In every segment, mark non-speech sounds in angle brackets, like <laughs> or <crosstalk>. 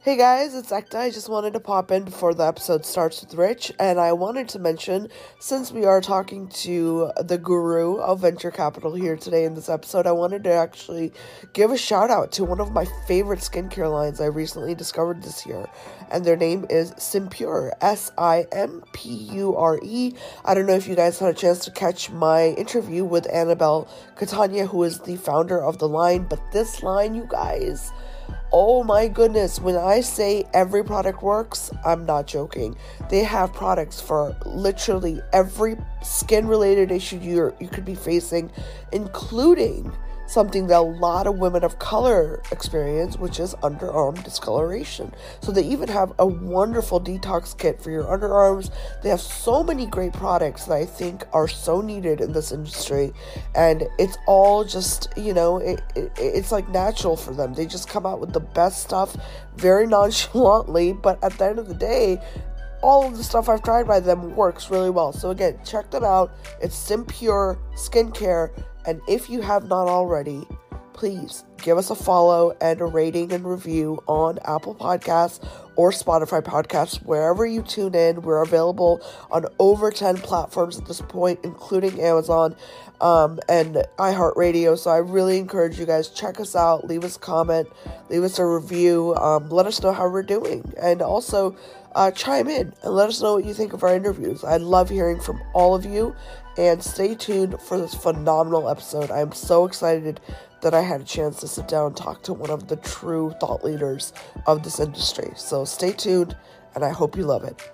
Hey guys, it's Ekta. I just wanted to pop in before the episode starts with Rich, and I wanted to mention since we are talking to the guru of venture capital here today in this episode, I wanted to actually give a shout out to one of my favorite skincare lines I recently discovered this year, and their name is Simpure S I M P U R E. I don't know if you guys had a chance to catch my interview with Annabelle Catania, who is the founder of the line, but this line, you guys Oh my goodness, when I say every product works, I'm not joking. They have products for literally every skin related issue you you could be facing, including something that a lot of women of color experience, which is underarm discoloration. So they even have a wonderful detox kit for your underarms. They have so many great products that I think are so needed in this industry, and it's all just you know it, it it's like natural for them. They just come out with the best stuff very <laughs> nonchalantly, but at the end of the day, all of the stuff I've tried by them works really well. So again, check them out. It's Simpure Skincare, and if you have not already, please give us a follow and a rating and review on Apple Podcasts or Spotify Podcasts, wherever you tune in. We're available on over 10 platforms at this point, including Amazon um, and iHeartRadio. So I really encourage you guys check us out, leave us a comment, leave us a review, um, let us know how we're doing, and also uh, chime in and let us know what you think of our interviews. I love hearing from all of you, and stay tuned for this phenomenal episode. I am so excited that I had a chance to sit down and talk to one of the true thought leaders of this industry. So stay tuned, and I hope you love it.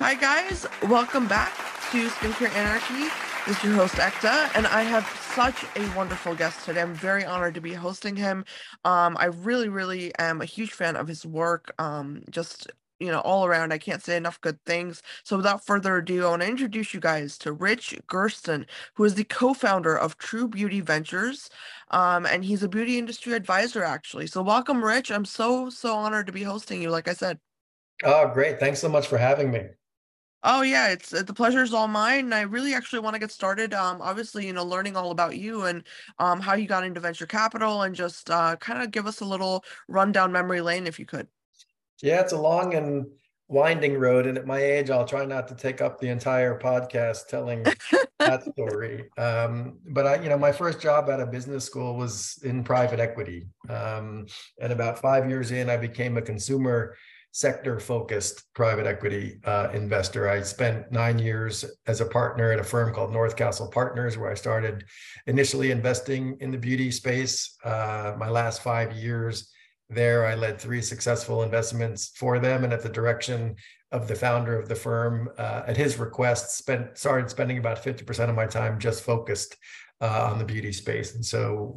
Hi, guys. Welcome back to Skincare Anarchy. This is your host, Ekta, and I have such a wonderful guest today. I'm very honored to be hosting him. Um, I really, really am a huge fan of his work. Um, just you know, all around. I can't say enough good things. So without further ado, I want to introduce you guys to Rich Gersten, who is the co-founder of True Beauty Ventures. Um, and he's a beauty industry advisor, actually. So welcome, Rich. I'm so, so honored to be hosting you, like I said. Oh, great. Thanks so much for having me. Oh yeah, it's the pleasure is all mine. And I really actually want to get started. Um, obviously, you know, learning all about you and um, how you got into venture capital, and just uh, kind of give us a little rundown memory lane, if you could. Yeah, it's a long and winding road, and at my age, I'll try not to take up the entire podcast telling that <laughs> story. Um, but I, you know, my first job out of business school was in private equity, um, and about five years in, I became a consumer sector focused private equity uh, investor. I spent nine years as a partner at a firm called North Castle Partners, where I started initially investing in the beauty space. Uh, my last five years there, I led three successful investments for them, and at the direction of the founder of the firm, uh, at his request, spent started spending about fifty percent of my time just focused uh, on the beauty space. And so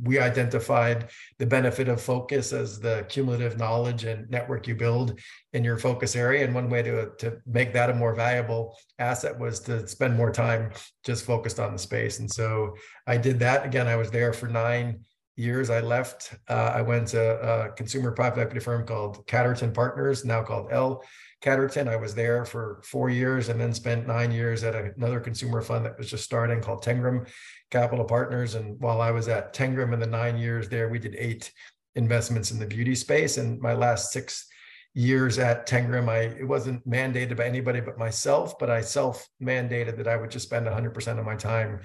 we identified the benefit of focus as the cumulative knowledge and network you build in your focus area. And one way to, to make that a more valuable asset was to spend more time just focused on the space. And so I did that. Again, I was there for nine years. I left. Uh, I went to a consumer private equity firm called Catterton Partners, now called L Catterton. I was there for four years and then spent nine years at another consumer fund that was just starting called Tengram Capital Partners. And while I was at Tengram in the nine years there, we did eight investments in the beauty space. And my last six years at Tengram, I it wasn't mandated by anybody but myself, but I self mandated that I would just spend 100% of my time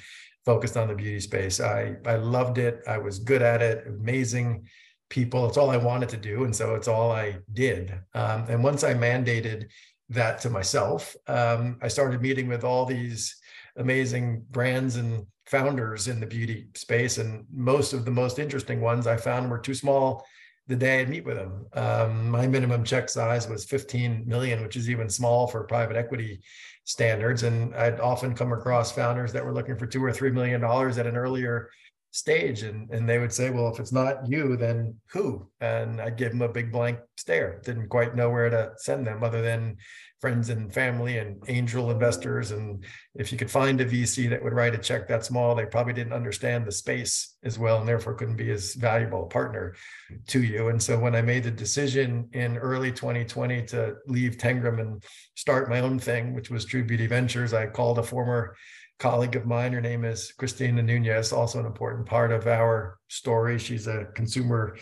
focused on the beauty space. I I loved it. I was good at it. Amazing people. It's all I wanted to do. And so it's all I did. Um, and once I mandated that to myself, um, I started meeting with all these amazing brands and founders in the beauty space. And most of the most interesting ones I found were too small the day I'd meet with them. Um, my minimum check size was 15 million, which is even small for private equity standards. And I'd often come across founders that were looking for two or three million dollars at an earlier stage and and they would say well if it's not you then who? And i'd give them a big blank stare. Didn't quite know where to send them other than friends and family and angel investors. And if you could find a vc that would write a check that small they probably didn't understand the space as well and therefore couldn't be as valuable a partner to you. And so when i made the decision in early 2020 to leave tengram and start my own thing which was true beauty ventures i called a former colleague of mine. Her name is Christina Nunez, also an important part of our story. She's a consumer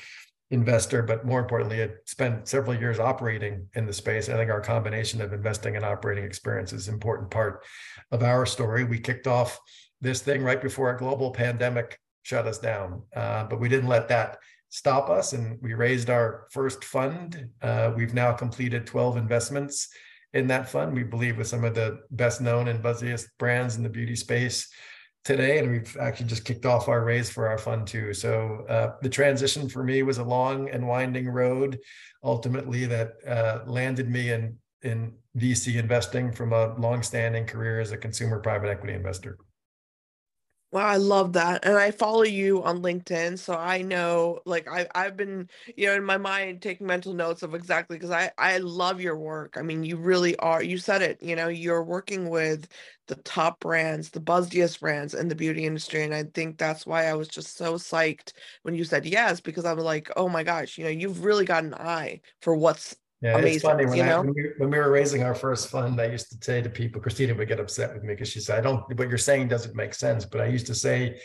investor, but more importantly, had spent several years operating in the space. I think our combination of investing and operating experience is an important part of our story. We kicked off this thing right before a global pandemic shut us down, uh, but we didn't let that stop us, and we raised our first fund. Uh, we've now completed 12 investments in that fund. We believe with some of the best known and buzziest brands in the beauty space today, and we've actually just kicked off our raise for our fund too. So uh, the transition for me was a long and winding road, ultimately that uh, landed me in in VC investing from a long-standing career as a consumer private equity investor. Wow, I love that. And I follow you on LinkedIn, so I know like I I've been, you know, in my mind taking mental notes of exactly because I I love your work. I mean, you really are. You said it, you know, you're working with the top brands, the buzziest brands in the beauty industry, and I think that's why I was just so psyched when you said yes because I was like, "Oh my gosh, you know, you've really got an eye for what's yeah, Amazing, it's funny when, I, when, we, when, we, were raising our first fund, I used to say to people, Christina would get upset with me because she said, "I don't. What you're saying doesn't make sense." But I used to say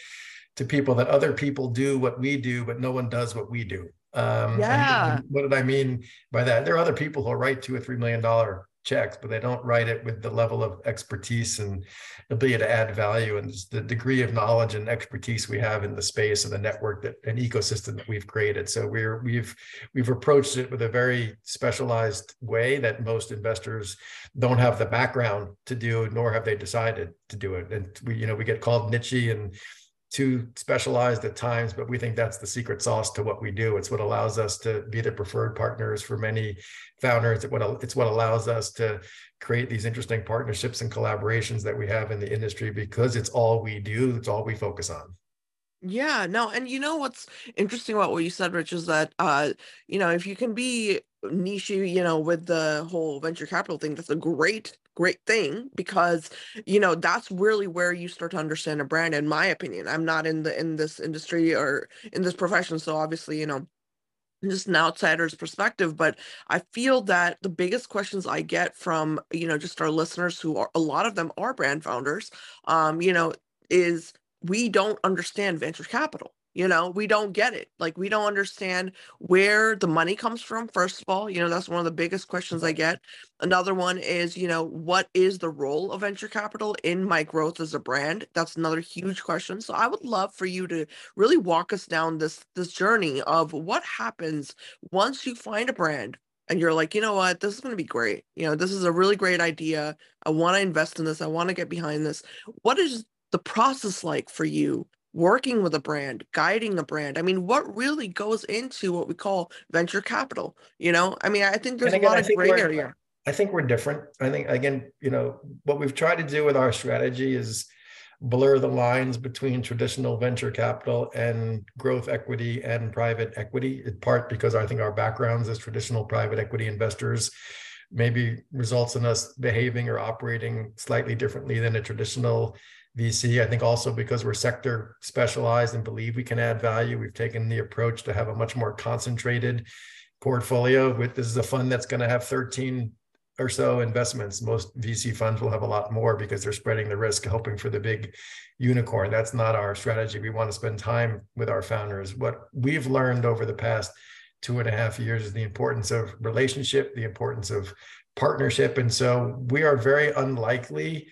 to people that other people do what we do, but no one does what we do. Um, yeah. what did I mean by that? There are other people who write two or three million dollar checks, but they don't write it with the level of expertise and ability to add value and the degree of knowledge and expertise we have in the space and the network that an ecosystem that we've created. So we're we've we've approached it with a very specialized way that most investors don't have the background to do, nor have they decided to do it. And we, you know, we get called niche and too specialized at times, but we think that's the secret sauce to what we do. It's what allows us to be the preferred partners for many founders. It's what it's what allows us to create these interesting partnerships and collaborations that we have in the industry because it's all we do. It's all we focus on. Yeah, no, and you know what's interesting about what you said, Rich, is that uh, you know, if you can be niche, you know, with the whole venture capital thing, that's a great, great thing because you know that's really where you start to understand a brand. In my opinion, I'm not in the in this industry or in this profession, so obviously, you know, just an outsider's perspective but i feel that the biggest questions i get from you know just our listeners who are a lot of them are brand founders um you know is we don't understand venture capital you know we don't get it. Like we don't understand where the money comes from first of all you know that's one of the biggest questions i get. Another one is you know what is the role of venture capital in my growth as a brand? That's another huge question. So i would love for you to really walk us down this this journey of what happens once you find a brand and you're like you know what? This is going to be great. You know this is a really great idea. I want to invest in this. I want to get behind this. What is the process like for you working with a brand, guiding a brand? I mean, what really goes into what we call venture capital? You know, I mean, I think there's again, a lot of gray area. I think we're different. I think again, you know, what we've tried to do with our strategy is blur the lines between traditional venture capital and growth equity and private equity, in part because I think our backgrounds as traditional private equity investors maybe results in us behaving or operating slightly differently than a traditional VC. I think also because we're sector specialized and believe we can add value, we've taken the approach to have a much more concentrated portfolio. With this is a fund that's going to have 13 or so investments. Most VC funds will have a lot more because they're spreading the risk, hoping for the big unicorn. That's not our strategy. We want to spend time with our founders. What we've learned over the past two and a half years is the importance of relationship, the importance of partnership. And so we are very unlikely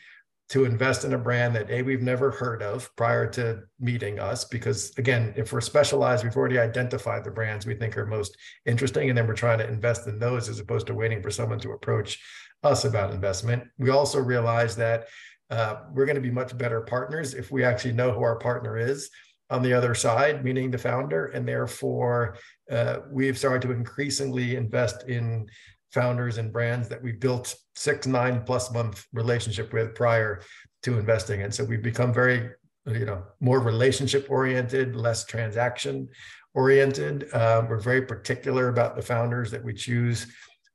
to invest in a brand that a we've never heard of prior to meeting us because again if we're specialized we've already identified the brands we think are most interesting and then we're trying to invest in those as opposed to waiting for someone to approach us about investment. We also realize that uh, we're going to be much better partners if we actually know who our partner is on the other side meaning the founder and therefore uh, we've started to increasingly invest in founders and brands that we built six, nine plus month relationship with prior to investing. And so we've become very, you know, more relationship oriented, less transaction oriented. Um, we're very particular about the founders that we choose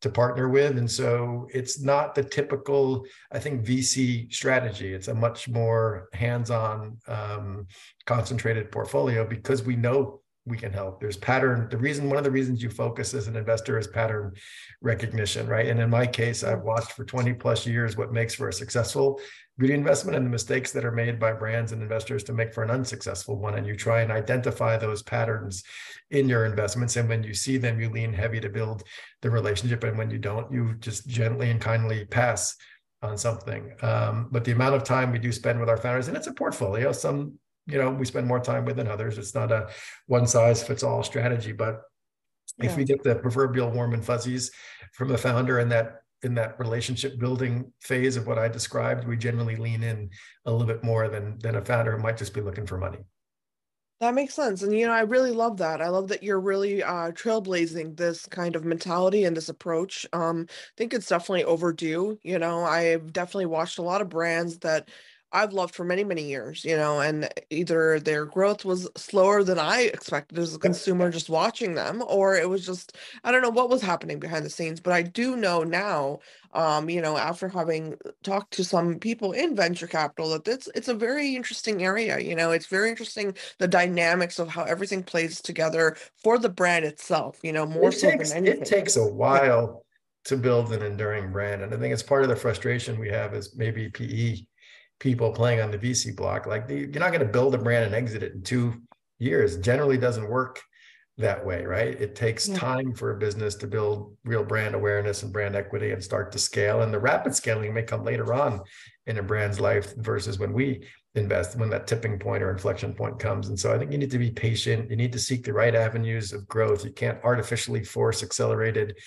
to partner with. And so it's not the typical, I think, VC strategy. It's a much more hands on, um, concentrated portfolio because we know we can help. There's pattern. The reason, one of the reasons you focus as an investor is pattern recognition, right? And in my case, I've watched for 20 plus years what makes for a successful beauty investment and the mistakes that are made by brands and investors to make for an unsuccessful one. And you try and identify those patterns in your investments. And when you see them, you lean heavy to build the relationship. And when you don't, you just gently and kindly pass on something. Um, but the amount of time we do spend with our founders, and it's a portfolio. Some you know we spend more time with than others. It's not a one size fits all strategy but yeah. if we get the proverbial warm and fuzzies from the founder in that in that relationship building phase of what i described we generally lean in a little bit more than than a founder who might just be looking for money. That makes sense. And you know i really love that. I love that you're really uh trailblazing this kind of mentality and this approach. Um i think it's definitely overdue. You know i've definitely watched a lot of brands that I've loved for many, many years, you know, and either their growth was slower than I expected as a consumer just watching them, or it was just, I don't know what was happening behind the scenes. But I do know now, um, you know, after having talked to some people in venture capital, that it's it's a very interesting area. You know, it's very interesting the dynamics of how everything plays together for the brand itself, you know, more it so takes, than anything. It takes a while to build an enduring brand. And I think it's part of the frustration we have is maybe PE people playing on the VC block. Like the, you're not going to build a brand and exit it in two years. Generally doesn't work that way, right? It takes yeah. time for a business to build real brand awareness and brand equity and start to scale. And the rapid scaling may come later on in a brand's life versus when we invest, when that tipping point or inflection point comes. And so I think you need to be patient. You need to seek the right avenues of growth. You can't artificially force accelerated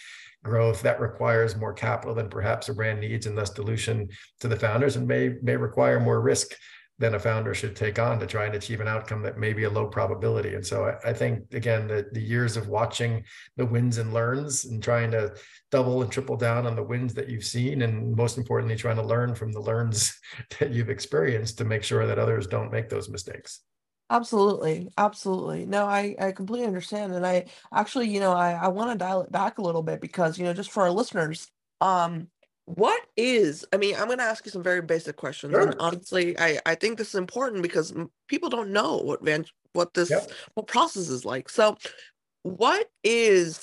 growth that requires more capital than perhaps a brand needs and thus dilution to the founders and may may require more risk than a founder should take on to try and achieve an outcome that may be a low probability. And so I, I think again the the years of watching the wins and learns and trying to double and triple down on the wins that you've seen and most importantly trying to learn from the learns <laughs> that you've experienced to make sure that others don't make those mistakes. Absolutely. Absolutely. No, I, I completely understand. And I actually, you know, I, I want to dial it back a little bit because, you know, just for our listeners, um, what is, I mean, I'm going to ask you some very basic questions. And honestly, I, I think this is important because people don't know what van, what this, Yep. what process is like. So what is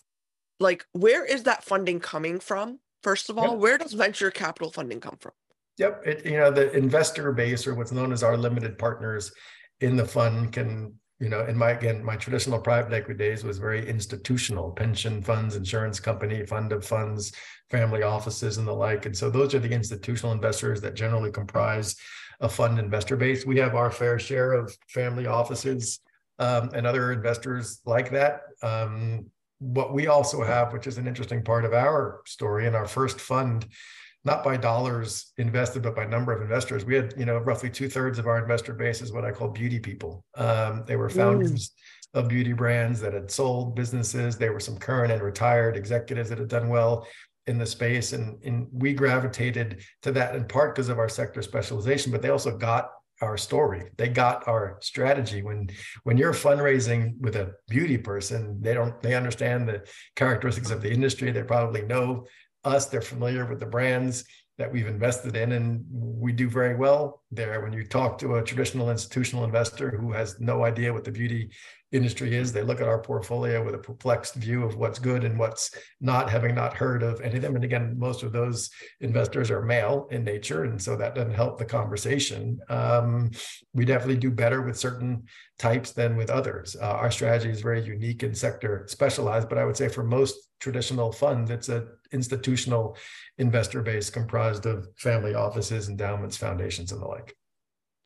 like, where is that funding coming from? First of all, Yep. where does venture capital funding come from? Yep. It, you know, the investor base or what's known as our limited partners in the fund can you know in my again my traditional private equity days was very institutional pension funds insurance company fund of funds family offices and the like. And so those are the institutional investors that generally comprise a fund investor base. We have our fair share of family offices um, and other investors like that. Um, what we also have which is an interesting part of our story in our first fund not by dollars invested, but by number of investors. We had, you know, roughly two thirds of our investor base is what I call beauty people. Um, they were founders mm. of beauty brands that had sold businesses. They were some current and retired executives that had done well in the space. And, and we gravitated to that in part because of our sector specialization, but they also got our story. They got our strategy. When when you're fundraising with a beauty person, they don't they understand the characteristics of the industry. They probably know us. They're familiar with the brands that we've invested in, and we do very well there. When you talk to a traditional institutional investor who has no idea what the beauty industry is, they look at our portfolio with a perplexed view of what's good and what's not, having not heard of any of them. And again, most of those investors are male in nature, and so that doesn't help the conversation. Um, we definitely do better with certain types than with others. Uh, our strategy is very unique and sector specialized, but I would say for most traditional funds, it's an institutional investor base comprised of family offices, endowments, foundations, and the like.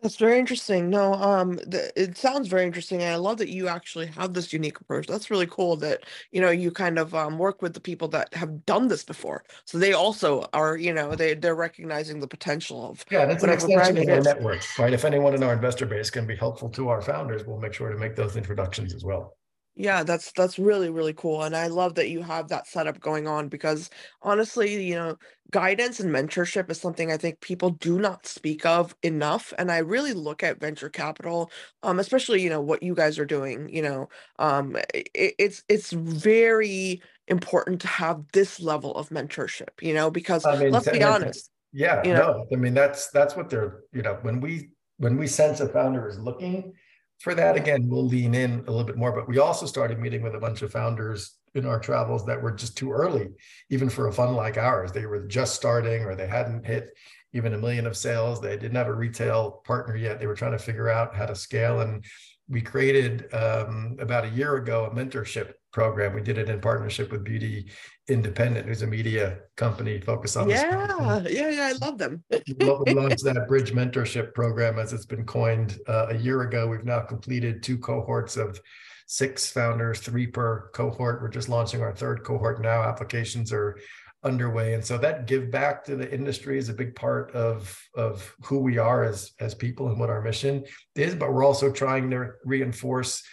That's very interesting. No, um, the, it sounds very interesting, and I love that you actually have this unique approach. That's really cool. That you know you kind of um, work with the people that have done this before, so they also are, you know, they they're recognizing the potential of yeah, that's an extension of our network, right? If anyone in our investor base can be helpful to our founders, we'll make sure to make those introductions as well. Yeah, that's that's really really cool and I love that you have that setup going on because honestly, you know, guidance and mentorship is something I think people do not speak of enough and I really look at venture capital um especially, you know, what you guys are doing, you know, um it, it's it's very important to have this level of mentorship, you know, because I mean, let's be honest. Yeah, you know, no, I mean that's that's what they're, you know, when we when we sense a founder is looking for that, again, we'll lean in a little bit more. But we also started meeting with a bunch of founders in our travels that were just too early, even for a fund like ours. They were just starting or they hadn't hit even a million of sales. They didn't have a retail partner yet. They were trying to figure out how to scale. And we created um, about a year ago a mentorship program. We did it in partnership with Beauty Independent, who's a media company focused on yeah, yeah, yeah. I love them. <laughs> we launched that bridge mentorship program as it's been coined uh, a year ago. We've now completed two cohorts of six founders, three per cohort. We're just launching our third cohort now. Applications are underway. And so that give back to the industry is a big part of of who we are as as people and what our mission is. But we're also trying to reinforce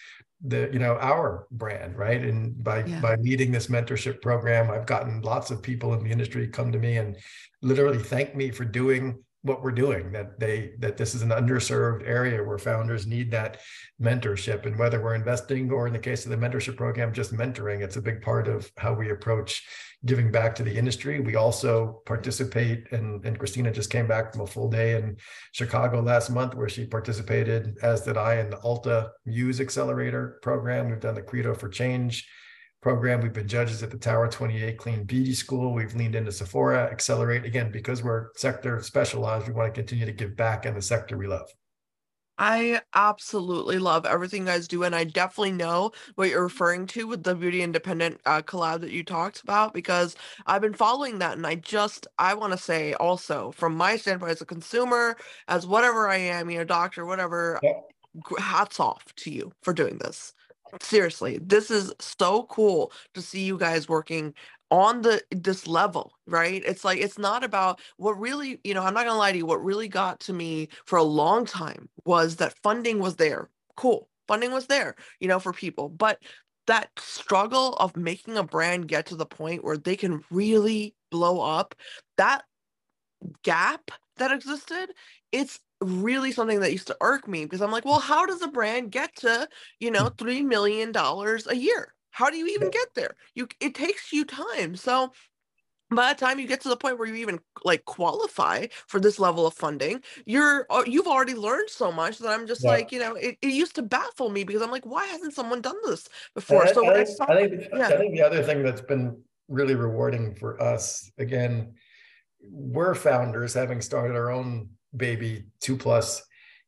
the you know our brand right? And by yeah. by leading this mentorship program i've gotten lots of people in the industry come to me and literally thank me for doing what we're doing that they that this is an underserved area where founders need that mentorship. And whether we're investing or in the case of the mentorship program just mentoring it's a big part of how we approach giving back to the industry we also participate and, and christina just came back from a full day in chicago last month where she participated as did i in the Ulta MUSE accelerator program we've done the credo for change program. We've been judges at the Tower 28 Clean Beauty School. We've leaned into Sephora, Accelerate. Again, because we're sector specialized, we want to continue to give back in the sector we love. I absolutely love everything you guys do. And I definitely know what you're referring to with the Beauty Independent uh, collab that you talked about because I've been following that. And I just, I want to say also, from my standpoint as a consumer, as whatever I am, you know, doctor, whatever, hats off to you for doing this seriously this is so cool to see you guys working on the this level right it's like it's not about what really you know i'm not gonna lie to you what really got to me for a long time was that funding was there cool funding was there you know for people but that struggle of making a brand get to the point where they can really blow up that gap that existed it's really something that used to irk me because I'm like, well, how does a brand get to, you know, mm. three million dollars a year? How do you even get there? You it takes you time. So by the time you get to the point where you even like qualify for this level of funding you're uh, you've already learned so much that i'm just yeah. like you know it, it used to baffle me because i'm like why hasn't someone done this before I, so I, I, saw, I think yeah. i think the other thing that's been really rewarding for us again we're founders having started our own baby two plus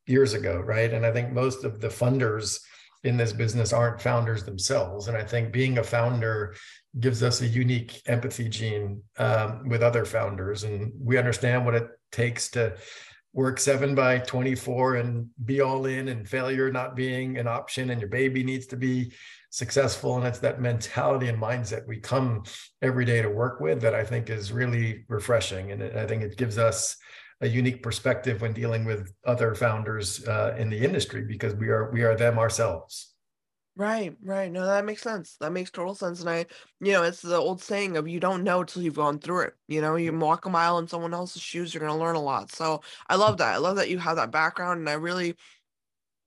years ago, right? And I think most of the funders in this business aren't founders themselves. And I think being a founder gives us a unique empathy gene um, with other founders. And we understand what it takes to work seven by 24 and be all in and failure not being an option and your baby needs to be successful. And it's that mentality and mindset we come every day to work with that I think is really refreshing. And I think it gives us a unique perspective when dealing with other founders uh, in the industry because we are we are them ourselves. Right, right. No, that makes sense. That makes total sense. And I, you know, it's the old saying of you don't know till you've gone through it. You know, you walk a mile in someone else's shoes, you're going to learn a lot. So I love that. I love that you have that background. And I really,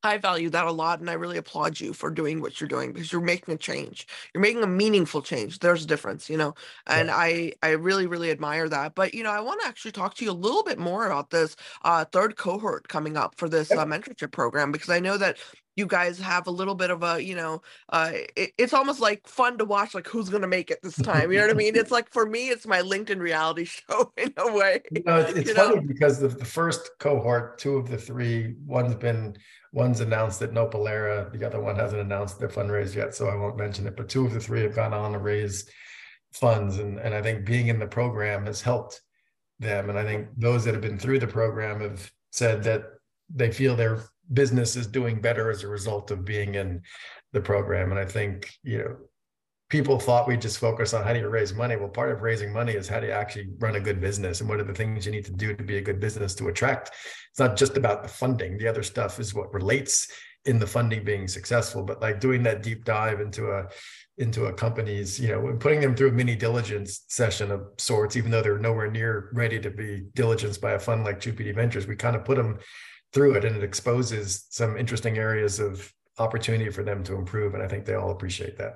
I value that a lot and I really applaud you for doing what you're doing because you're making a change. You're making a meaningful change. There's a difference, you know. And yeah. I I really really admire that. But you know, I want to actually talk to you a little bit more about this uh third cohort coming up for this uh, mentorship program because I know that you guys have a little bit of a you know uh it, it's almost like fun to watch like who's gonna make it this time you know what i mean it's like for me it's my linkedin reality <laughs> show in a way you know, it's, funny know? because the, the first cohort two of the three one's been one's announced that Nopalera, the other one hasn't announced their fundraise yet, so I won't mention it. But two of the three have gone on to raise funds, and and I think being in the program has helped them. And I think those that have been through the program have said that they feel their business is doing better as a result of being in the program. And I think you know people thought we just focus on how do you raise money. Well, part of raising money is how do you actually run a good business and what are the things you need to do to be a good business to attract. It's not just about the funding. The other stuff is what relates in the funding being successful, but like doing that deep dive into a into a company's, you know, putting them through a mini diligence session of sorts, even though they're nowhere near ready to be diligenced by a fund like True Beauty Ventures, we kind of put them through it and it exposes some interesting areas of opportunity for them to improve. And I think they all appreciate that.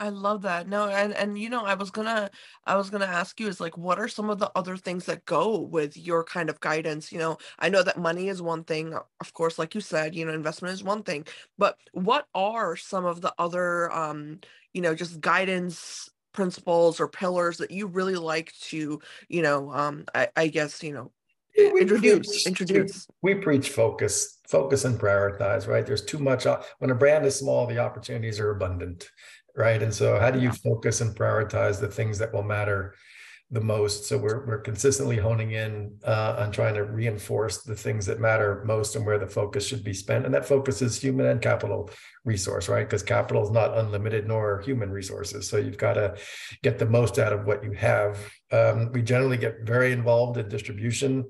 I love that. No, and and you know, I was gonna I was gonna ask you is like what are some of the other things that go with your kind of guidance? You know, I know that money is one thing, of course, like you said, you know, investment is one thing, but what are some of the other um, you know, just guidance principles or pillars that you really like to, you know, um I, I guess, you know, we introduce preach, introduce we, we, preach focus focus and prioritize right there's too much when a brand is small the opportunities are abundant right? And so how do you focus and prioritize the things that will matter the most? So we're we're consistently honing in uh, on trying to reinforce the things that matter most and where the focus should be spent. And that focus is human and capital resource, right? Because capital is not unlimited nor human resources. So you've got to get the most out of what you have. Um, we generally get very involved in distribution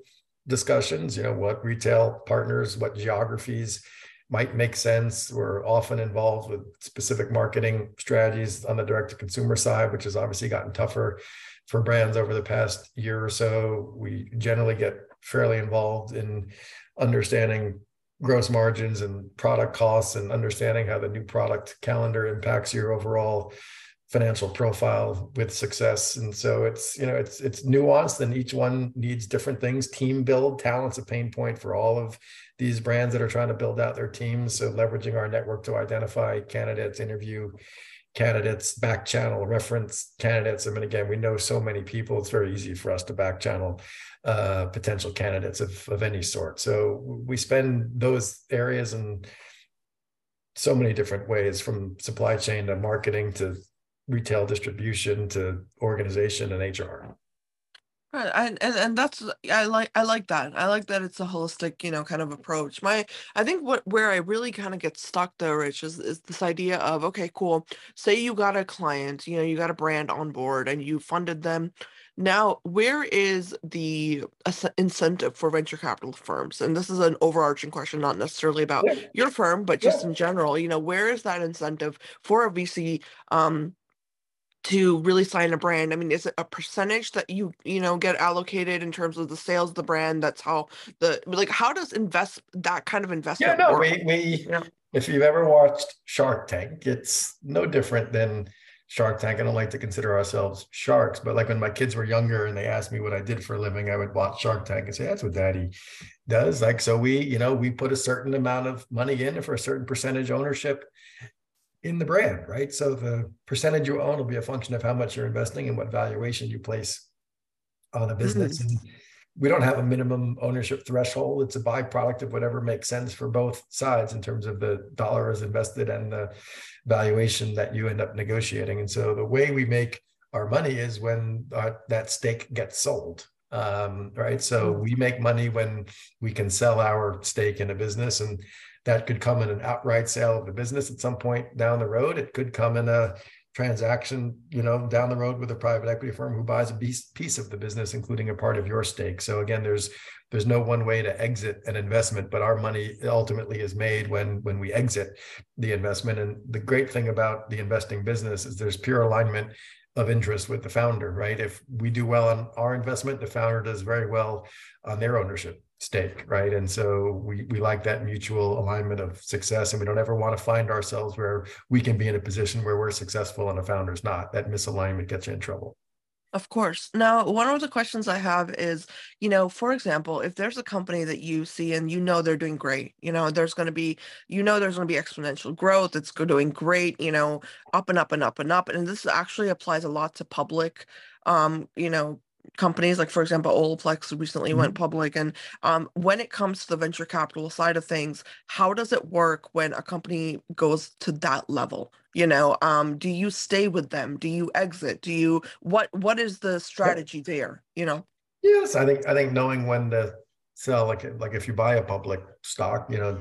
discussions, you know, what retail partners, what geographies might make sense. We're often involved with specific marketing strategies on the direct to consumer side, which has obviously gotten tougher for brands over the past year or so. We generally get fairly involved in understanding gross margins and product costs and understanding how the new product calendar impacts your overall financial profile with success and so it's you know it's it's nuanced and each one needs different things team build talent's a pain point for all of these brands that are trying to build out their teams. So leveraging our network to identify candidates, interview candidates, back channel, reference candidates. I mean, again, we know so many people. It's very easy for us to back channel uh, potential candidates of, of any sort. So we spend those areas in so many different ways from supply chain to marketing to retail distribution to organization and HR. Right, and, and and that's I like I like that. I like that it's a holistic, you know, kind of approach. My I think what where I really kind of get stuck though, Rich, is is this idea of okay, cool. Say you got a client, you know, you got a brand on board and you funded them. Now, where is the incentive for venture capital firms? And this is an overarching question, not necessarily about yeah. your firm, but just yeah. in general. You know, where is that incentive for a VC um, to really sign a brand? I mean, is it a percentage that you you know get allocated in terms of the sales of the brand? That's how the like how does invest that kind of investment? Yeah, no, work? we we yeah. if you've ever watched Shark Tank, it's no different than Shark Tank. I don't like to consider ourselves sharks, but like when my kids were younger and they asked me what I did for a living, I would watch Shark Tank and say, "That's what Daddy does." Like so, we you know we put a certain amount of money in for a certain percentage ownership in the brand, right? So the percentage you own will be a function of how much you're investing and what valuation you place on a business. Mm-hmm. And we don't have a minimum ownership threshold. It's a byproduct of whatever makes sense for both sides in terms of the dollars invested and the valuation that you end up negotiating. And so the way we make our money is when uh, that stake gets sold. Um, right. So mm-hmm. we make money when we can sell our stake in a business. And that could come in an outright sale of the business at some point down the road. It could come in a transaction, you know, down the road with a private equity firm who buys a piece, of the business, including a part of your stake. So again, there's there's no one way to exit an investment, but our money ultimately is made when when we exit the investment. And the great thing about the investing business is there's pure alignment of interest with the founder, right? If we do well on our investment, the founder does very well on their ownership stake, right? And so we we like that mutual alignment of success, and we don't ever want to find ourselves where we can be in a position where we're successful and a founder's not. That misalignment gets you in trouble. Of course. Now, one of the questions I have is, you know, for example, if there's a company that you see and you know they're doing great, you know, there's going to be, you know, there's going to be exponential growth. It's doing great, you know, up and up and up and up. And this actually applies a lot to public, um, you know, companies like for example olaplex recently mm-hmm. went public and um, when it comes to the venture capital side of things how does it work when a company goes to that level? You know um, do you stay with them? Do you exit? Do you what what is the strategy there you know? Yes i think i think knowing when to sell like like if you buy a public stock you know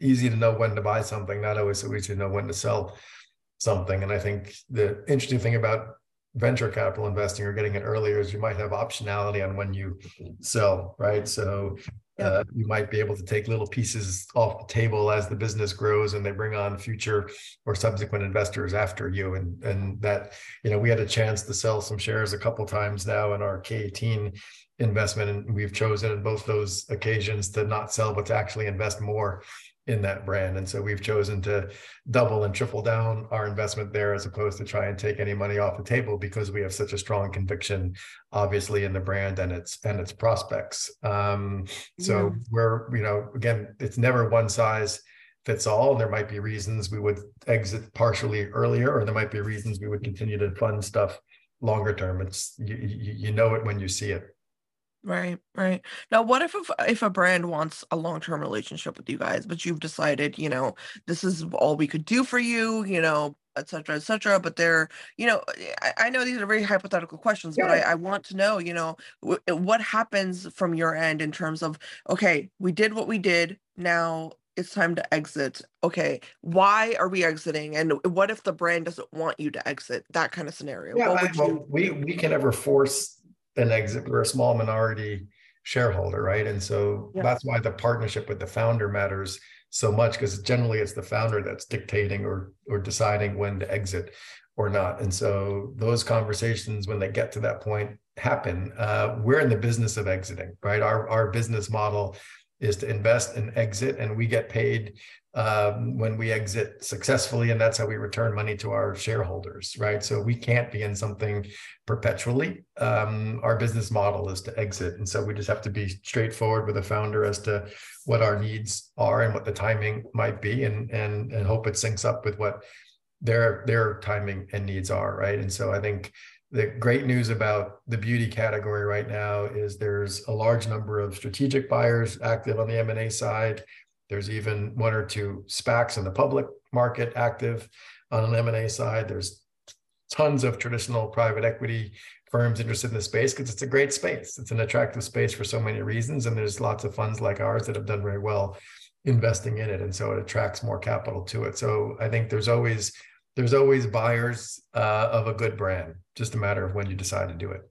easy to know when to buy something not always so easy to know when to sell something and i think the interesting thing about venture capital investing or getting it earlier is you might have optionality on when you sell, right? So uh, you might be able to take little pieces off the table as the business grows and they bring on future or subsequent investors after you. And and that, you know, we had a chance to sell some shares a couple times now in our K18 investment. And we've chosen in both those occasions to not sell, but to actually invest more in that brand. And so we've chosen to double and triple down our investment there as opposed to try and take any money off the table because we have such a strong conviction, obviously, in the brand and its and its prospects. Um, so yeah. we're, you know, again, it's never one size fits all. And there might be reasons we would exit partially earlier, or there might be reasons we would continue to fund stuff longer term. It's you, you, you know it when you see it. Right, right. Now, what if if a brand wants a long-term relationship with you guys, but you've decided, you know, this is all we could do for you, you know, et cetera, et cetera. But they're, you know, eh, I, I know these are very hypothetical questions, but I, I want to know, you know, w- eh, what happens from your end in terms of, okay, we did what we did. Now it's time to exit. Okay, why are we exiting? And what if the brand doesn't want you to exit? That kind of scenario. Yeah, I, well, we we can never force an exit. We're a small minority shareholder, right? And so yeah. that's why the partnership with the founder matters so much because generally it's the founder that's dictating or or deciding when to exit or not. And so those conversations, when they get to that point, happen. Uh, we're in the business of exiting, right? Our our business model is to invest and exit, and we get paid um, when we exit successfully, and that's how we return money to our shareholders, right? So we can't be in something perpetually. Um, our business model is to exit, and so we just have to be straightforward with the founder as to what our needs are and what the timing might be, and and and hope it syncs up with what their their timing and needs are, right? And so I think the great news about the beauty category right now is there's a large number of strategic buyers active on the M&A side. There's even one or two SPACs in the public market active on an M&A side. There's tons of traditional private equity firms interested in the space because it's a great space. It's an attractive space for so many reasons. And there's lots of funds like ours that have done very well investing in it. And so it attracts more capital to it. So I think there's always there's always buyers uh, of a good brand. Just a matter of when you decide to do it.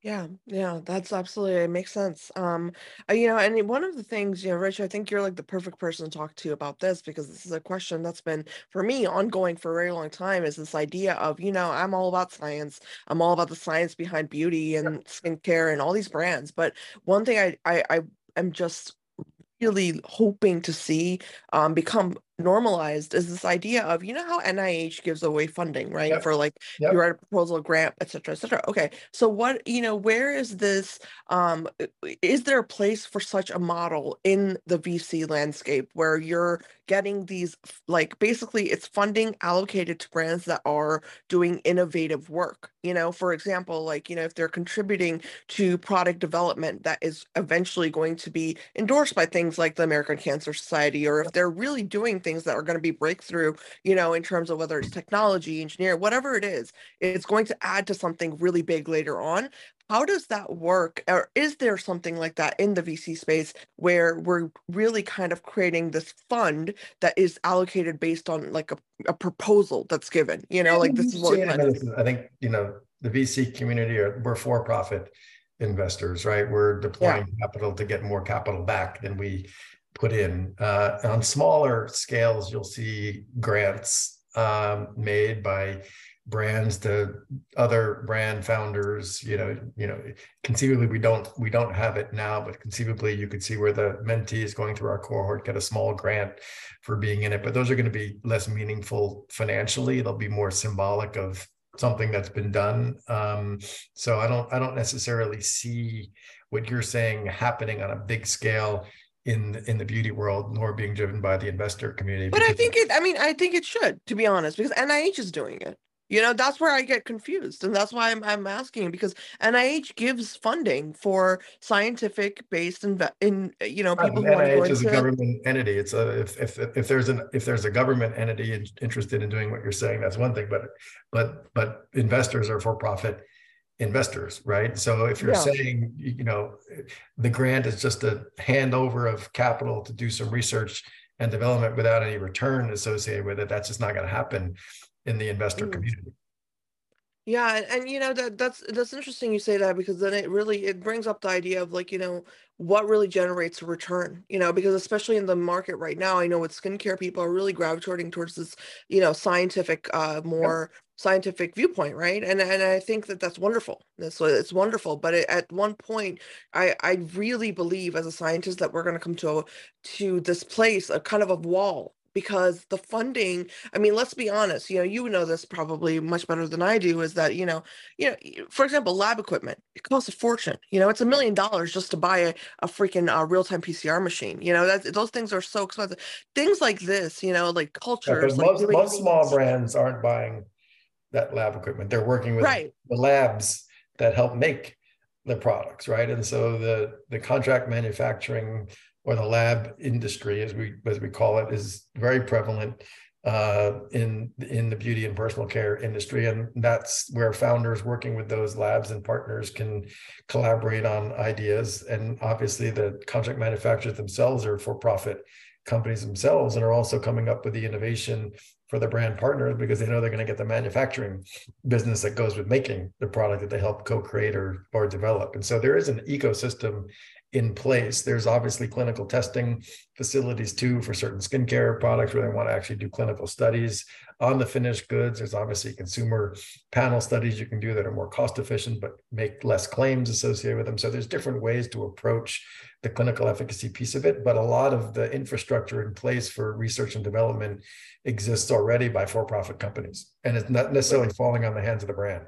Yeah, yeah, that's absolutely it makes sense. Um, uh, you know, and one of the things, you know, Rich, I think you're like the perfect person to talk to about this because this is a question that's been for me ongoing for a very long time is this idea of, you know, I'm all about science. I'm all about the science behind beauty and skincare and all these brands. But one thing I I, I am just really hoping to see um, become normalized is this idea of you know how NIH gives away funding right yep. for like yep. you write a proposal grant et cetera et cetera okay so what you know where is this um is there a place for such a model in the VC landscape where you're getting these like basically it's funding allocated to brands that are doing innovative work you know for example like you know if they're contributing to product development that is eventually going to be endorsed by things like the American Cancer Society or if they're really doing things that are going to be breakthrough, you know, in terms of whether it's technology, engineer, whatever it is, it's going to add to something really big later on. How does that work? Or is there something like that in the VC space where we're really kind of creating this fund that is allocated based on like a, a proposal that's given? You know, like this is what I think, you know, the VC community are we're for profit investors, right? We're deploying yeah. capital to get more capital back than we put in. Uh, on smaller scales, you'll see grants um, made by brands to other brand founders. You know, you know, conceivably we don't we don't have it now, but conceivably you could see where the mentee is going through our cohort get a small grant for being in it. But those are going to be less meaningful financially. They'll be more symbolic of something that's been done. Um, so I don't I don't necessarily see what you're saying happening on a big scale in in the beauty world nor being driven by the investor community but i think it i mean i think it should to be honest because nih is doing it. You know that's where i get confused and that's why i'm, I'm asking because nih gives funding for scientific based in, in you know people who nih is into... a government entity. It's a if, if if there's an if there's a government entity interested in doing what you're saying that's one thing but but but investors are for profit investors, right? So if you're yeah. saying, you know, the grant is just a handover of capital to do some research and development without any return associated with it, that's just not going to happen in the investor mm. community. Yeah, and, and you know that that's that's interesting you say that because then it really it brings up the idea of like, you know, what really generates a return, you know, because especially in the market right now, I know with skincare people are really gravitating towards this, you know, scientific uh more scientific viewpoint right? And and i think that that's wonderful. That's it's wonderful but it, at one point i i really believe as a scientist that we're going to come to to this place a kind of a wall because the funding i mean let's be honest you know you know this probably much better than i do is that you know you know for example lab equipment it costs a fortune. You know it's a million dollars just to buy a, a freaking uh, real-time pcr machine. You know that those things are so expensive. Things like this you know like cultures yeah, most, most small brands aren't buying that lab equipment they're working with right. the labs that help make the products right and so the the contract manufacturing or the lab industry, as we as we call it, is very prevalent uh, in in the beauty and personal care industry, and that's where founders working with those labs and partners can collaborate on ideas. And obviously, the contract manufacturers themselves are for-profit companies themselves, and are also coming up with the innovation for the brand partners because they know they're going to get the manufacturing business that goes with making the product that they help co-create or or develop. And so there is an ecosystem in place. There's obviously clinical testing facilities too for certain skincare products where they want to actually do clinical studies on the finished goods. There's obviously consumer panel studies you can do that are more cost efficient but make less claims associated with them. So there's different ways to approach the clinical efficacy piece of it, but a lot of the infrastructure in place for research and development exists already by for-profit companies and it's not necessarily falling on the hands of the brand.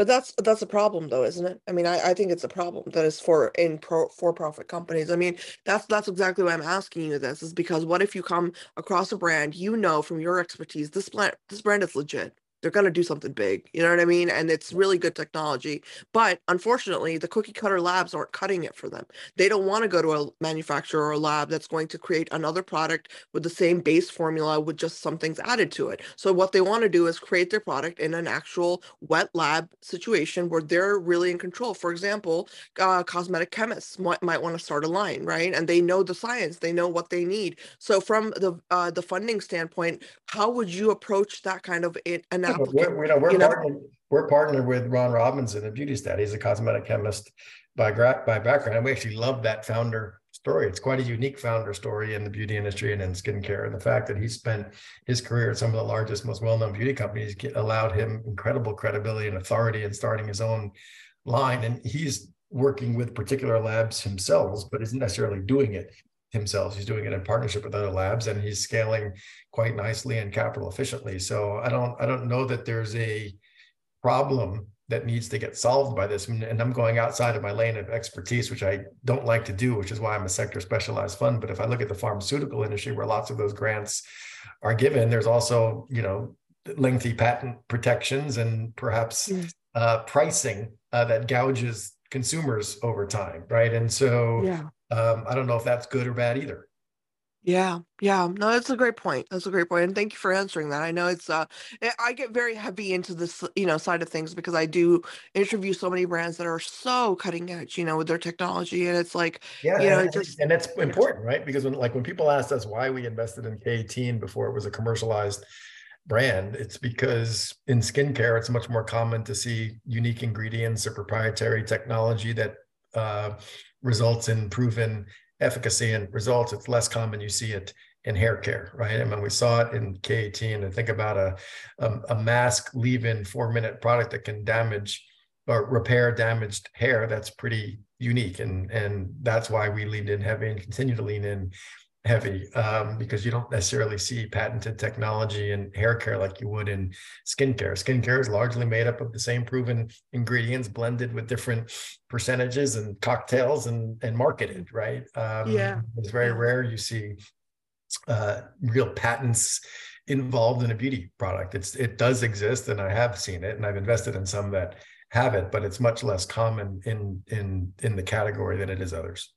But that's that's a problem, though, isn't it? I mean, I, I think it's a problem that is for in pro, for-profit companies. I mean, that's that's exactly why I'm asking you this is because what if you come across a brand you know from your expertise this brand this brand is legit they're going to do something big you know what i mean? And it's really good technology but unfortunately the cookie cutter labs aren't cutting it for them. They don't want to go to a manufacturer or a lab that's going to create another product with the same base formula with just some things added to it. So what they want to do is create their product in an actual wet lab situation where they're really in control. For example uh, cosmetic chemists might, might want to start a line right? And they know the science they know what they need. So from the uh, the funding standpoint how would you approach that kind of an applicant. We're, you know, we're, you partnered, we're partnered with Ron Robinson at BeautyStat. He's a cosmetic chemist by, by background. And we actually love that founder story. It's quite a unique founder story in the beauty industry and in skincare. And the fact that he spent his career at some of the largest, most well-known beauty companies allowed him incredible credibility and authority in starting his own line. And he's working with particular labs himself, but isn't necessarily doing it himself. He's doing it in partnership with other labs and he's scaling quite nicely and capital efficiently. So I don't I don't know that there's a problem that needs to get solved by this. And I'm going outside of my lane of expertise, which I don't like to do, which is why I'm a sector specialized fund. But if I look at the pharmaceutical industry where lots of those grants are given, there's also, you know, lengthy patent protections and perhaps mm. uh, pricing uh, that gouges consumers over time, right? And so yeah um, I don't know if that's good or bad either. Yeah, yeah. No, that's a great point. That's a great point. And thank you for answering that. I know it's uh I get very heavy into this, you know, side of things because I do interview so many brands that are so cutting edge, you know, with their technology. And it's like, yeah, you know, and, just and it's important, right? Because when like when people asked us why we invested in K18 before it was a commercialized brand, it's because in skincare, it's much more common to see unique ingredients or proprietary technology that uh results in proven efficacy and results. It's less common you see it in hair care, right? I mean, we saw it in K18 and think about a, a, a mask leave-in four-minute product that can damage or repair damaged hair. That's pretty unique. And, and that's why we leaned in heavy and continue to lean in heavy um, because you don't necessarily see patented technology in hair care like you would in skincare. Skincare is largely made up of the same proven ingredients blended with different percentages and cocktails and, and marketed, right? Um, yeah. It's very rare you see uh, real patents involved in a beauty product. It's it does exist, and I have seen it, and I've invested in some that have it, but it's much less common in in in the category than it is others.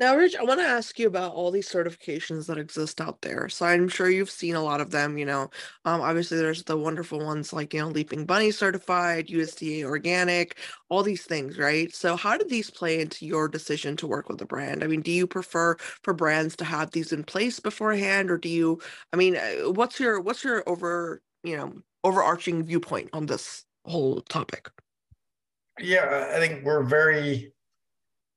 Now, Rich, I want to ask you about all these certifications that exist out there. So I'm sure you've seen a lot of them. You know, um, obviously there's the wonderful ones like you know Leaping Bunny certified, USDA organic, all these things, right? So how do these play into your decision to work with a brand? I mean, do you prefer for brands to have these in place beforehand, or do you? I mean, uh, what's your what's your over you know overarching viewpoint on this whole topic? Yeah, I think we're very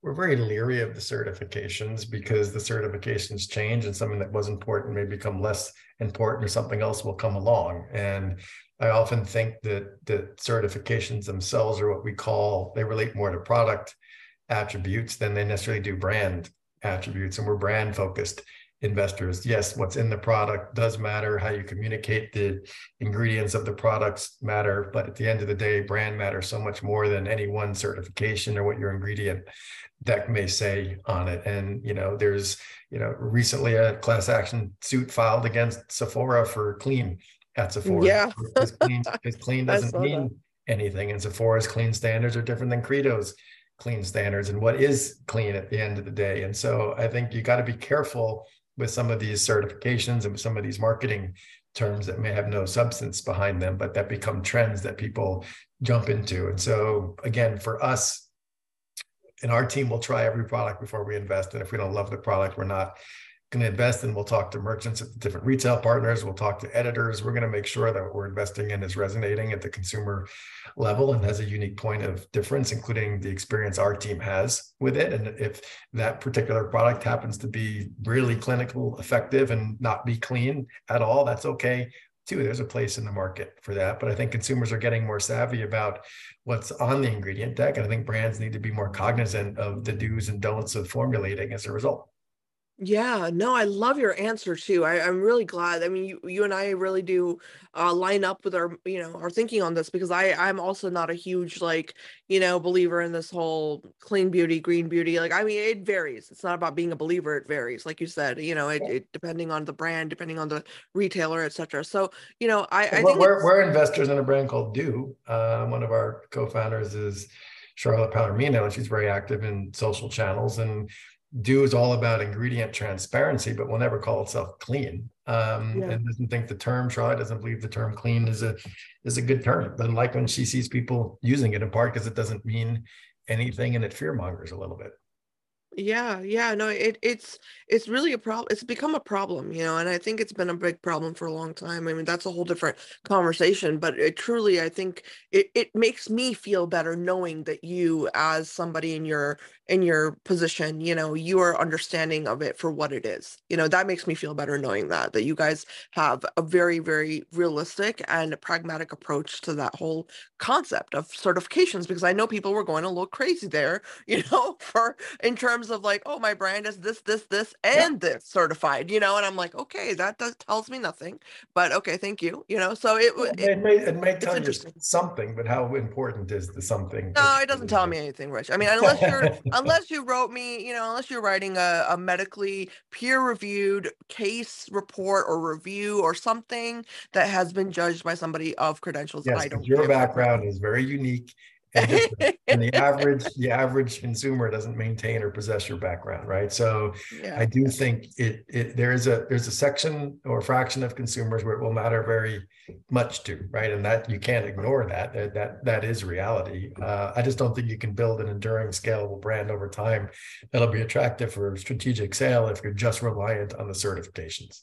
we're very leery of the certifications because the certifications change and something that was important may become less important or something else will come along and I often think that the certifications themselves are what we call they relate more to product attributes than they necessarily do brand attributes, and we're brand focused investors. Yes, what's in the product does matter. How you communicate the ingredients of the products matter. But at the end of the day, brand matters so much more than any one certification or what your ingredient deck may say on it. And, you know, there's, you know, recently a class action suit filed against Sephora for clean at Sephora. Yeah. Because clean, <laughs> clean doesn't mean that. anything. And Sephora's clean standards are different than Credo's clean standards and what is clean at the end of the day. And so I think you got to be careful with some of these certifications and with some of these marketing terms that may have no substance behind them, but that become trends that people jump into. And so, again, for us, and our team will try every product before we invest. And if we don't love the product, we're not going to invest. And we'll talk to merchants at different retail partners. We'll talk to editors. We're going to make sure that what we're investing in is resonating at the consumer level and has a unique point of difference including the experience our team has with it. And if that particular product happens to be really clinical effective and not be clean at all that's okay too there's a place in the market for that but i think consumers are getting more savvy about what's on the ingredient deck and i think brands need to be more cognizant of the do's and don'ts of formulating as a result yeah, no, I love your answer too. I, I'm really glad. I mean, you, you and I really do uh, line up with our, you know, our thinking on this because I, I'm also not a huge like, you know, believer in this whole clean beauty, green beauty. Like, I mean, it varies. It's not about being a believer. It varies, like you said. You know, it, it depending on the brand, depending on the retailer, etc. So, you know, I, I think we're, we're investors in a brand called Dieux. Uh, one of our co-founders is Charlotte Palermino, and she's very active in social channels and Dieux is all about ingredient transparency, but will never call itself clean. Um, yeah. And doesn't think the term Charlotte doesn't believe the term clean is a is a good term. Doesn't like when she sees people using it in part because it doesn't mean anything and it fear mongers a little bit yeah yeah no it it's it's really a problem it's become a problem you know and i think it's been a big problem for a long time i mean that's a whole different conversation but it truly i think it, it makes me feel better knowing that you as somebody in your in your position you know you are understanding of it for what it is you know that makes me feel better knowing that that you guys have a very very realistic and pragmatic approach to that whole concept of certifications because i know people were going a little crazy there <laughs> you know for in terms of like oh my brand is this this this and yeah. this certified you know and i'm like okay that does tells me nothing but okay thank you you know so it it, it may it may tell you something but how important is the something no it doesn't tell me anything rich i mean <laughs> unless you're unless you wrote me, you know, unless you're writing a, a medically peer reviewed case report or review or something that has been judged by somebody of credentials. Yes, I don't your background is very unique <laughs> and, the <laughs> average the average consumer doesn't maintain or possess your background right? So yeah. i do think it, it there is a there's a section or a fraction of consumers where it will matter very much to right? And that you can't ignore that that that, that is reality. Uh, i just don't think you can build an enduring scalable brand over time that'll be attractive for strategic sale if you're just reliant on the certifications.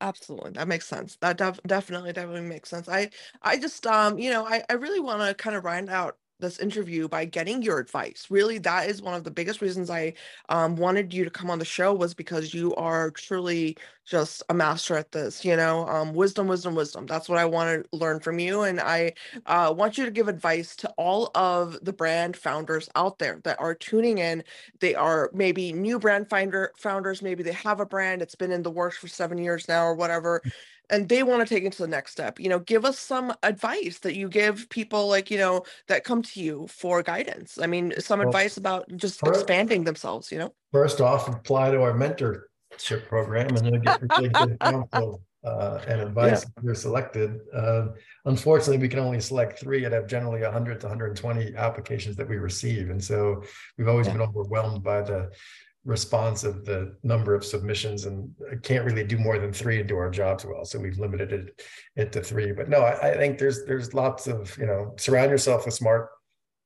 Absolutely. That makes sense. That def- definitely definitely makes sense. I i just um you know i, I really want to kind of round out this interview by getting your advice. Really, that is one of the biggest reasons I um, wanted you to come on the show was because you are truly just a master at this. You know, um, wisdom, wisdom, wisdom. That's what I want to learn from you, and I uh, want you to give advice to all of the brand founders out there that are tuning in. They are maybe new brand finder founders. Maybe they have a brand. It's been in the works for seven years now, or whatever and they want to take it to the next step you know give us some advice that you give people like you know that come to you for guidance i mean some well, advice about just first, expanding themselves you know first off apply to our mentorship program and you'll get really good counsel uh, and <laughs> advice yeah. if you're selected uh, unfortunately we can only select three and have generally 100 to 120 applications that we receive and so we've always yeah. been overwhelmed by the response of the number of submissions and can't really do more than three and do our jobs well. So we've limited it, it to three. But no, I, I, think there's there's lots of, you know, surround yourself with smart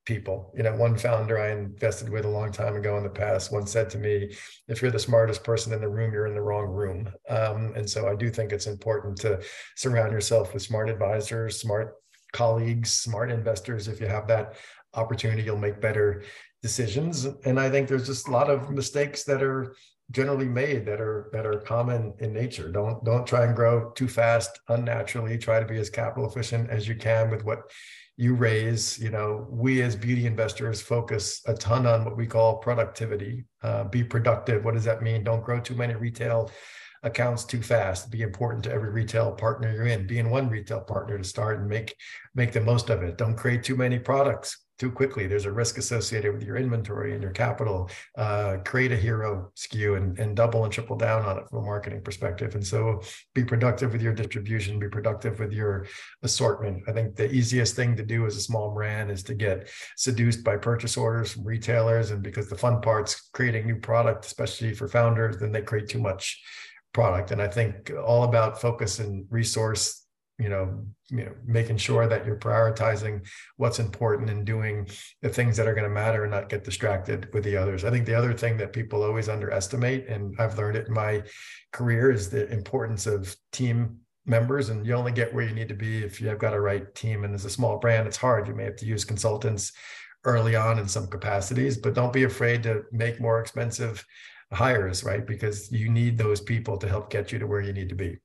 people. You know, one founder I invested with a long time ago in the past once said to me, if you're the smartest person in the room, you're in the wrong room. Um, and so I do think it's important to surround yourself with smart advisors, smart colleagues, smart investors. If you have that opportunity, you'll make better decisions. And I think there's just a lot of mistakes that are generally made that are that are common in nature. Don't don't try and grow too fast unnaturally. Try to be as capital efficient as you can with what you raise. You know, we as beauty investors focus a ton on what we call productivity. Uh, be productive. What does that mean? Don't grow too many retail accounts too fast. Be important to every retail partner you're in. Be in one retail partner to start and make make the most of it. Don't create too many products too quickly. There's a risk associated with your inventory and your capital. Uh, create a hero SKU and, and double and triple down on it from a marketing perspective. And so be productive with your distribution, be productive with your assortment. I think the easiest thing to do as a small brand is to get seduced by purchase orders from retailers. And because the fun part's creating new product, especially for founders, then they create too much product. And I think all about focus and resource you know, you know, making sure that you're prioritizing what's important and doing the things that are going to matter and not get distracted with the others. I think the other thing that people always underestimate, and I've learned it in my career, is the importance of team members. And you only get where you need to be if you've got a right team. And as a small brand, it's hard. You may have to use consultants early on in some capacities, but don't be afraid to make more expensive hires, right? Because you need those people to help get you to where you need to be.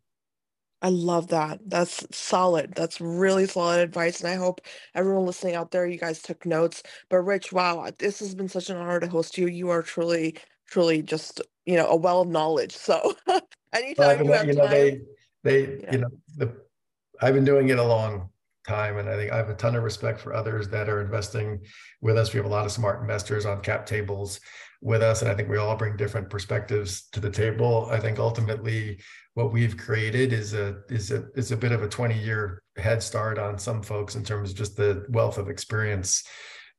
I love that. That's solid. That's really solid advice. And I hope everyone listening out there, you guys took notes. But Rich, wow, this has been such an honor to host you. You are truly, truly just, you know, a well of knowledge. So <laughs> anytime well, you have you know, time. They, they, yeah. you know, the I've been doing it a long time. And I think I have a ton of respect for others that are investing with us. We have a lot of smart investors on cap tables with us. And I think we all bring different perspectives to the table. I think ultimately what we've created is a is a is a bit of a 20 year head start on some folks in terms of just the wealth of experience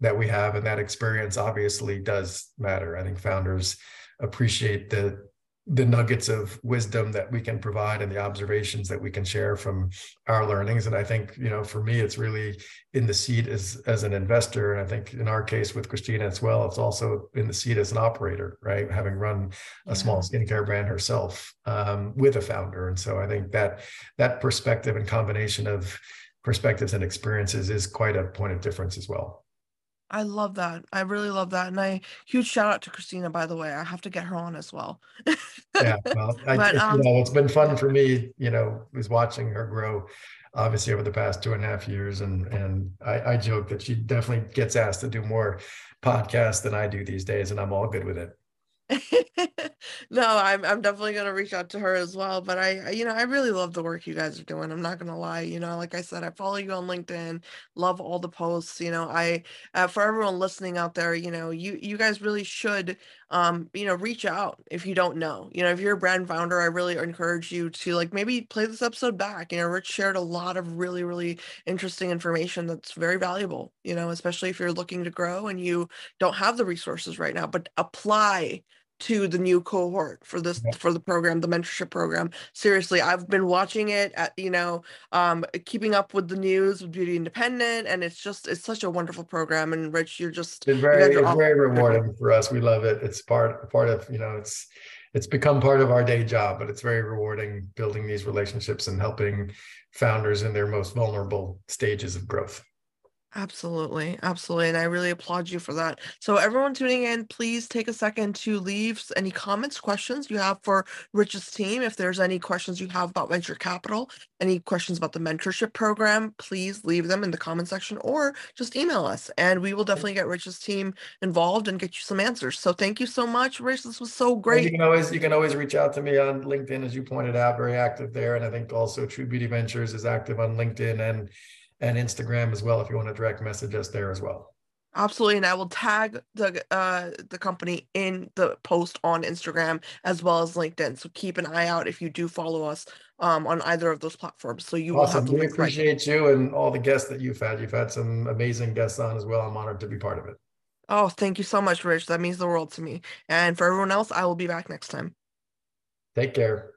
that we have. And that experience obviously does matter. I think founders appreciate the the nuggets of wisdom that we can provide and the observations that we can share from our learnings. And i think you know for me it's really in the seat as as an investor. And i think in our case with christina as well it's also in the seat as an operator right? Having run a small skincare brand herself um, with a founder. And so i think that that perspective and combination of perspectives and experiences is quite a point of difference as well I love that. I really love that. And I huge shout out to Christina, by the way. I have to get her on as well. yeah. <laughs> Well, I, but, um, you know, it's been fun for me, you know, is watching her grow obviously over the past two and a half years. And and I, I joke that she definitely gets asked to do more podcasts than I do these days, and I'm all good with it. <laughs> no, I'm I'm definitely gonna reach out to her as well. But I, you know, I really love the work you guys are doing. I'm not gonna lie. You know, like I said, I follow you on LinkedIn. Love all the posts. You know, I uh, for everyone listening out there, you know, you you guys really should, um, you know, reach out if you don't know. You know, if you're a brand founder, I really encourage you to like maybe play this episode back. You know, Rich shared a lot of really really interesting information that's very valuable. You know, especially if you're looking to grow and you don't have the resources right now, but apply to the new cohort for this for the program the mentorship program. Seriously i've been watching it at you know um keeping up with the news with beauty independent and it's just it's such a wonderful program and rich you're just it's very it's very rewarding for us. We love it. It's part part of you know it's it's become part of our day job but it's very rewarding building these relationships and helping founders in their most vulnerable stages of growth Absolutely. Absolutely. And I really applaud you for that. So, everyone tuning in, please take a second to leave any comments, questions you have for Rich's team. If there's any questions you have about venture capital, any questions about the mentorship program, please leave them in the comment section or just email us and we will definitely get Rich's team involved and get you some answers. So, thank you so much, Rich. This was so great. you can always you can always reach out to me on LinkedIn, as you pointed out, very active there. And I think also True Beauty Ventures is active on LinkedIn and and Instagram as well if you want to direct message us there as well. Absolutely, and I will tag the uh the company in the post on Instagram as well as LinkedIn. So keep an eye out if you do follow us um on either of those platforms. So you awesome. will have. We appreciate right. you and all the guests that you've had. You've had some amazing guests on as well. I'm honored to be part of it. Oh, thank you so much, Rich. That means the world to me. And for everyone else, I will be back next time. Take care.